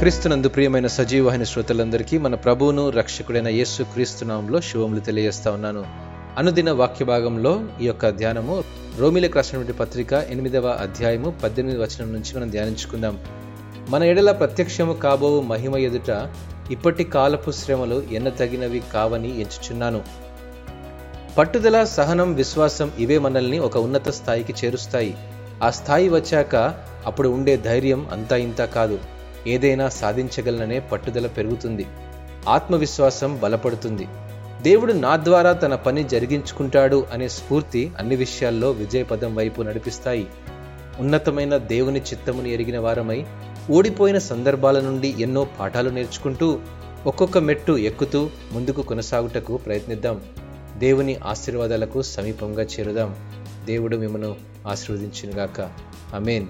క్రీస్తునందు ప్రియమైన సజీవమైన శ్రోతలందరికీ మన ప్రభువును రక్షకుడైన యేసు క్రీస్తునామంలో శుభములు తెలియజేస్తా ఉన్నాను. అనుదిన వాక్య భాగంలో ఈ యొక్క ధ్యానము రోమిలకు రాసినటువంటి పత్రిక ఎనిమిదవ అధ్యాయము పద్దెనిమిది వచనం నుంచి మనం ధ్యానించుకుందాం. మన ఎడల ప్రత్యక్షము కాబోవు మహిమ ఎదుట ఇప్పటి కాలపు శ్రమలు ఎన్న తగినవి కావని ఎంచుచున్నాను. పట్టుదల సహనం విశ్వాసం ఇవే మనల్ని ఒక ఉన్నత స్థాయికి చేరుస్తాయి. ఆ స్థాయి వచ్చాక అప్పుడు ఉండే ధైర్యం అంతా ఇంతా కాదు. ఏదైనా సాధించగలననే పట్టుదల పెరుగుతుంది. ఆత్మవిశ్వాసం బలపడుతుంది. దేవుడు నా ద్వారా తన పని జరిగించుకుంటాడు అనే స్ఫూర్తి అన్ని విషయాల్లో విజయపదం వైపు నడిపిస్తాయి. ఉన్నతమైన దేవుని చిత్తమును ఎరిగిన వారమై ఓడిపోయిన సందర్భాల నుండి ఎన్నో పాఠాలు నేర్చుకుంటూ ఒక్కొక్క మెట్టు ఎక్కుతూ ముందుకు కొనసాగుటకు ప్రయత్నిద్దాం. దేవుని ఆశీర్వాదాలకు సమీపంగా చేరుదాం. దేవుడు మిమ్మను ఆశీర్వదించినగాక. అమేన్